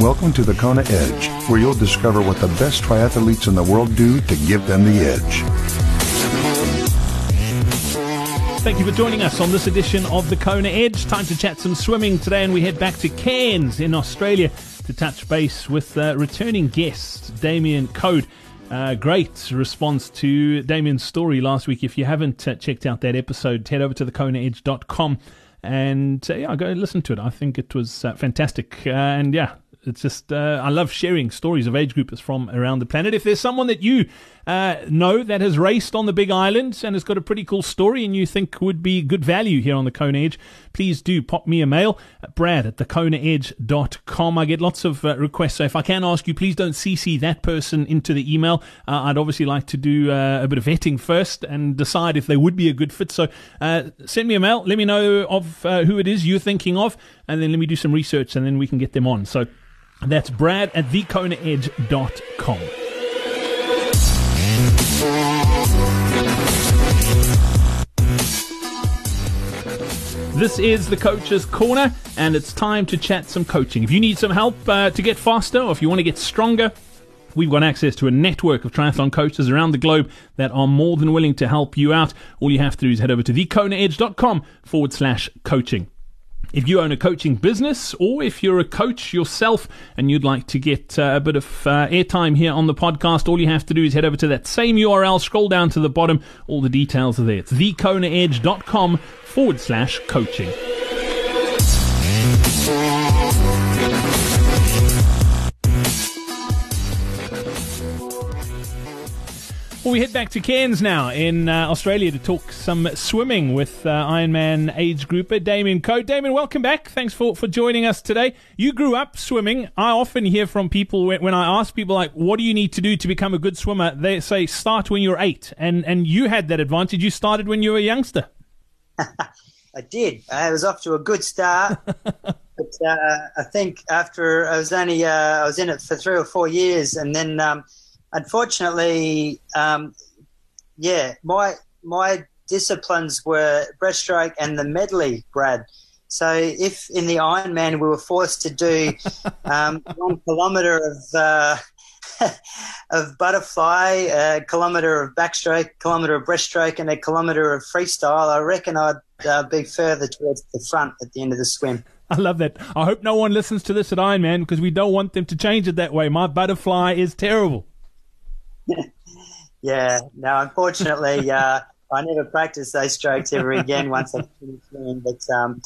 Welcome to the Kona Edge, where you'll discover what the best triathletes in the world do to give them the edge. Thank you for joining us on this edition of the Kona Edge. Time to chat some swimming today, and we head back to Cairns in Australia to touch base with uh, returning guest Damien Code. Uh, great response to Damien's story last week. If you haven't uh, checked out that episode, head over to thekonaedge.com and uh, yeah, go listen to it. I think it was uh, fantastic. Uh, and yeah, it's just uh, I love sharing stories of age groupers from around the planet. If there's someone that you uh, know that has raced on the Big Island and has got a pretty cool story and you think would be good value here on the Kona Edge, please do pop me a mail at brad at thekonaedge.com. I get lots of uh, requests, so if I can ask you, please don't CC that person into the email. Uh, I'd obviously like to do uh, a bit of vetting first and decide if they would be a good fit. So uh, send me a mail, let me know of who it is you're thinking of, and then let me do some research and then we can get them on. So that's brad at thekonaedge.com. This is the Coach's Corner, and it's time to chat some coaching. If you need some help uh, to get faster, or if you want to get stronger, We've got access to a network of triathlon coaches around the globe that are more than willing to help you out. All you have to do is head over to thekonaedge.com forward slash coaching. If you own a coaching business or if you're a coach yourself and you'd like to get uh, a bit of uh, airtime here on the podcast, all you have to do is head over to that same URL, scroll down to the bottom. All the details are there. It's thekonaedge.com forward slash coaching. Well, we head back to Cairns now in uh, Australia to talk some swimming with uh, Ironman age grouper Damien Coad. Damien, welcome back. Thanks for, for joining us today. You grew up swimming. I often hear from people when, when I ask people, like, what do you need to do to become a good swimmer? They say, start when you're eight. And, and you had that advantage. You started when you were a youngster. I did. I was off to a good start. but uh, I think after I was only, uh, I was in it for three or four years and then. Um, unfortunately, um, yeah, my my disciplines were breaststroke and the medley, Brad. So if in the Ironman we were forced to do um, one kilometre of uh, of butterfly, a kilometre of backstroke, a kilometre of breaststroke, and a kilometre of freestyle, I reckon I'd uh, be further towards the front at the end of the swim. I love that. I hope no one listens to this at Ironman because we don't want them to change it that way. My butterfly is terrible. yeah, no, unfortunately, uh, I never practiced those strokes ever again once I finished swimming. But um,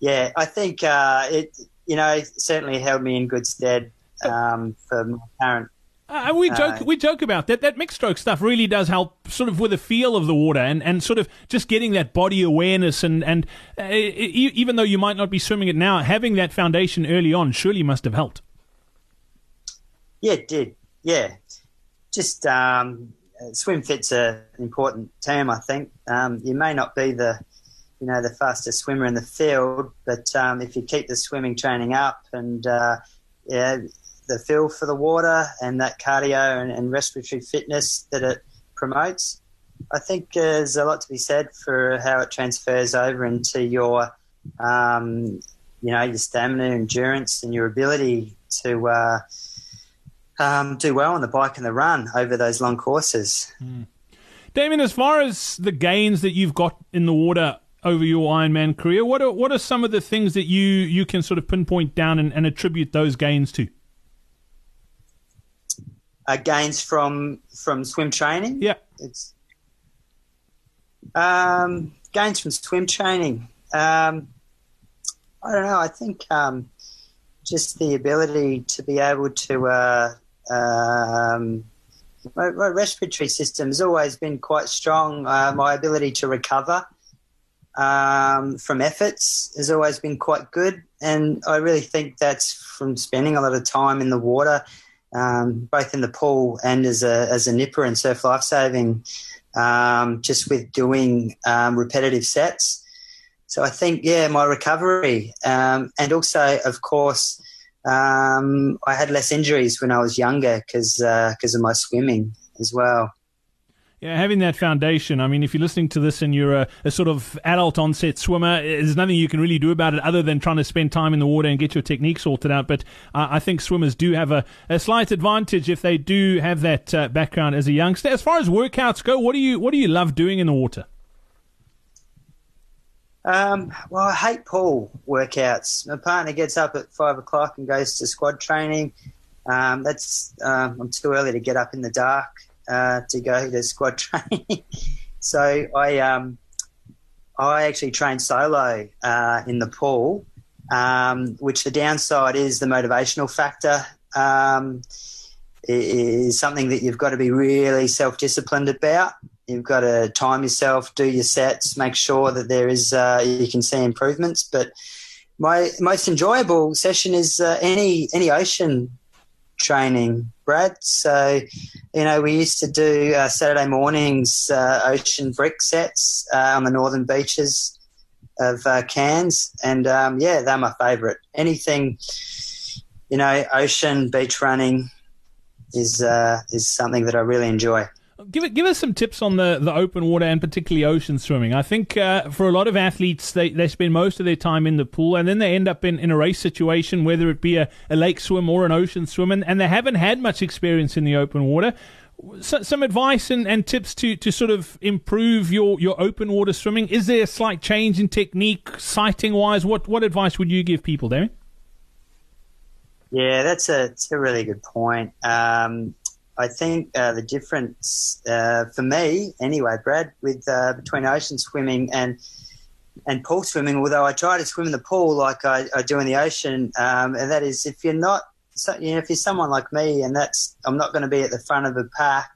yeah, I think uh, it, you know, certainly held me in good stead um, for my current uh, we joke uh, we joke about that. That mixed stroke stuff really does help, sort of with the feel of the water and, and sort of just getting that body awareness and and uh, even though you might not be swimming it now, having that foundation early on surely must have helped. Yeah, it did. Yeah, just um, swim fit's an important term. I think um, you may not be the you know the fastest swimmer in the field, but um, if you keep the swimming training up and uh, yeah, the feel for the water and that cardio and, and respiratory fitness that it promotes, I think there's a lot to be said for how it transfers over into your um, you know your stamina, endurance, and your ability to uh, um, do well on the bike and the run over those long courses. Mm. Damien, as far as the gains that you've got in the water over your Ironman career, what are what are some of the things that you you can sort of pinpoint down and, and attribute those gains to? Uh, gains from from swim training. Yeah, it's um, gains from swim training. Um, I don't know. I think um, just the ability to be able to uh, um, my, my, respiratory system has always been quite strong. Uh, my ability to recover um, from efforts has always been quite good, and I really think that's from spending a lot of time in the water, um, both in the pool and as a as a nipper and surf lifesaving, um, just with doing um, repetitive sets. So I think, yeah, my recovery, um, and also, of course, um, I had less injuries when I was younger because because uh, of my swimming as well. Yeah, having that foundation. I mean, if you're listening to this and you're a, a, sort of adult onset swimmer, there's nothing you can really do about it other than trying to spend time in the water and get your technique sorted out. But uh, I think swimmers do have a, a, slight advantage if they do have that uh, background as a youngster. As far as workouts go, what do you what do you love doing in the water? Um, well, I hate pool workouts. My partner gets up at five o'clock and goes to squad training. Um, that's um, I'm too early to get up in the dark uh, to go to squad training. so I um, I actually train solo uh, in the pool, um, which the downside is the motivational factor um, is something that you've got to be really self disciplined about. You've got to time yourself, do your sets, make sure that there is uh, you can see improvements. But my most enjoyable session is uh, any any ocean training, Brad. So, you know, we used to do uh, Saturday mornings uh, ocean brick sets uh, on the northern beaches of uh, Cairns, and um, yeah, they're my favourite. Anything, you know, ocean beach running is is something that I really enjoy. Give it, give us some tips on the, the open water and particularly ocean swimming. I think uh, for a lot of athletes, they, they spend most of their time in the pool and then they end up in, in a race situation, whether it be a, a lake swim or an ocean swim, and, and they haven't had much experience in the open water. So, some advice and, and tips to, to sort of improve your, your open water swimming. Is there a slight change in technique, sighting wise? What what advice would you give people, Damien? Yeah, that's a, that's a really good point. Um, I think uh, the difference uh, for me, anyway, Brad, with uh, between ocean swimming and and pool swimming, although I try to swim in the pool like I, I do in the ocean, um, and that is if you're not, so, you know, if you're someone like me, and that's I'm not going to be at the front of the pack,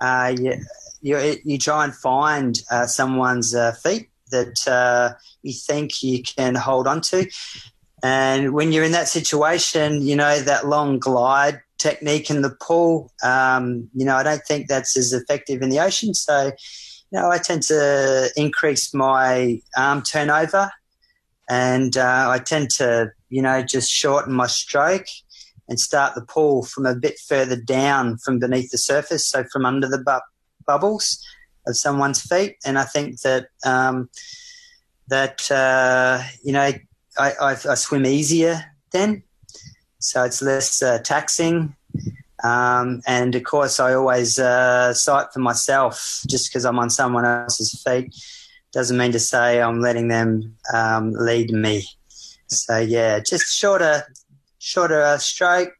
uh, you, you, you try and find uh, someone's uh, feet that you think you can hold on to. And when you're in that situation, you know, that long glide technique in the pool. Um, you know, I don't think that's as effective in the ocean. So, you know, I tend to increase my arm turnover and uh, I tend to, you know, just shorten my stroke and start the pool from a bit further down from beneath the surface, so from under the bu- bubbles of someone's feet. And I think that um, that uh, you know I, I, I swim easier then so it's less uh, taxing. Um, and of course, I always uh, sight for myself just because I'm on someone else's feet. Doesn't mean to say I'm letting them um, lead me. So yeah, just shorter, shorter uh, stroke,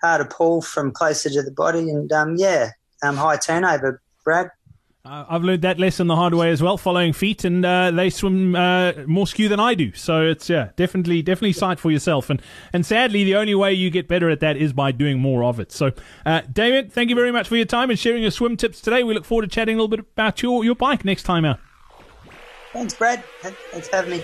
harder pull from closer to the body, and um, yeah, um, high turnover, Brad. Uh, I've learned that lesson the hard way as well, following feet, and uh, they swim uh, more skew than I do. So it's yeah, definitely, definitely sight for yourself. And and sadly, the only way you get better at that is by doing more of it. So, uh, David, thank you very much for your time and sharing your swim tips today. We look forward to chatting a little bit about your your bike next time out. Thanks, Brad. Thanks for having me.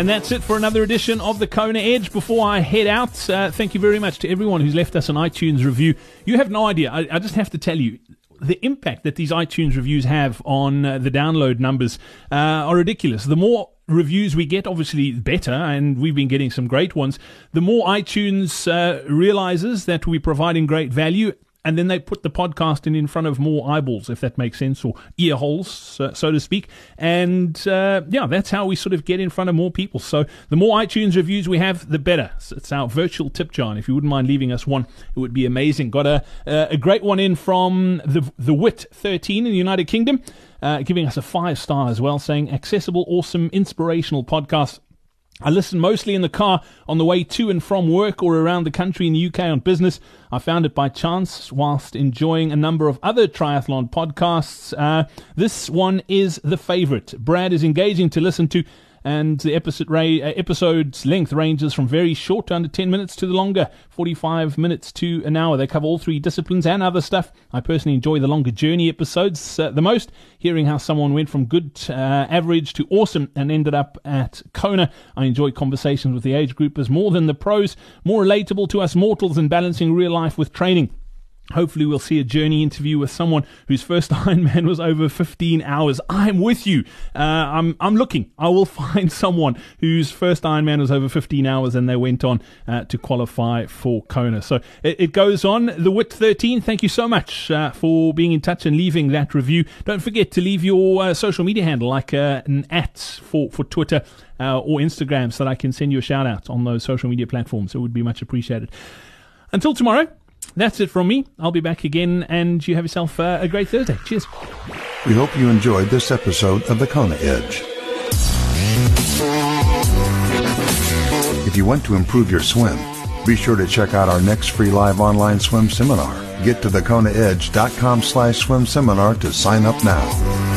And that's it for another edition of the Kona Edge. Before I head out, uh, thank you very much to everyone who's left us an iTunes review. You have no idea. I, I just have to tell you, the impact that these iTunes reviews have on uh, the download numbers uh, are ridiculous. The more reviews we get, obviously better, and we've been getting some great ones. The more iTunes uh, realizes that we're providing great value and then they put the podcast in in front of more eyeballs, if that makes sense, or ear holes, so, to speak. And uh, yeah, that's how we sort of get in front of more people. So the more iTunes reviews we have, the better. So it's our virtual tip jar. And If you wouldn't mind leaving us one, it would be amazing. Got a a great one in from the the Wit 13 in the United Kingdom, uh, giving us a five star as well, saying accessible, awesome, inspirational podcast I listen mostly in the car on the way to and from work or around the country in the UK on business. I found it by chance whilst enjoying a number of other triathlon podcasts. Uh, this one is the favorite. Brad is engaging to listen to and the episode ra- uh, episode's length ranges from very short to under 10 minutes to the longer 45 minutes to an hour. They cover all three disciplines and other stuff. I personally enjoy the longer journey episodes uh, the most hearing how someone went from good uh, average to awesome and ended up at kona. I enjoy conversations with the age groupers more than the pros more relatable to us mortals and balancing real life with training Hopefully, we'll see a journey interview with someone whose first Ironman was over 15 hours. I'm with you. Uh, I'm I'm looking. I will find someone whose first Ironman was over 15 hours, and they went on uh, to qualify for Kona. So it, it, goes on. The Wit 13. Thank you so much uh, for being in touch and leaving that review. Don't forget to leave your uh, social media handle, like uh, an at for for Twitter. Uh, or Instagram, so that I can send you a shout out on those social media platforms. It would be much appreciated. Until tomorrow, that's it from me. I'll be back again, and you have yourself uh, a great Thursday. Cheers. We hope you enjoyed this episode of the Kona Edge. If you want to improve your swim, be sure to check out our next free live online swim seminar. Get to thekonaedge.com slash swim seminar to sign up now.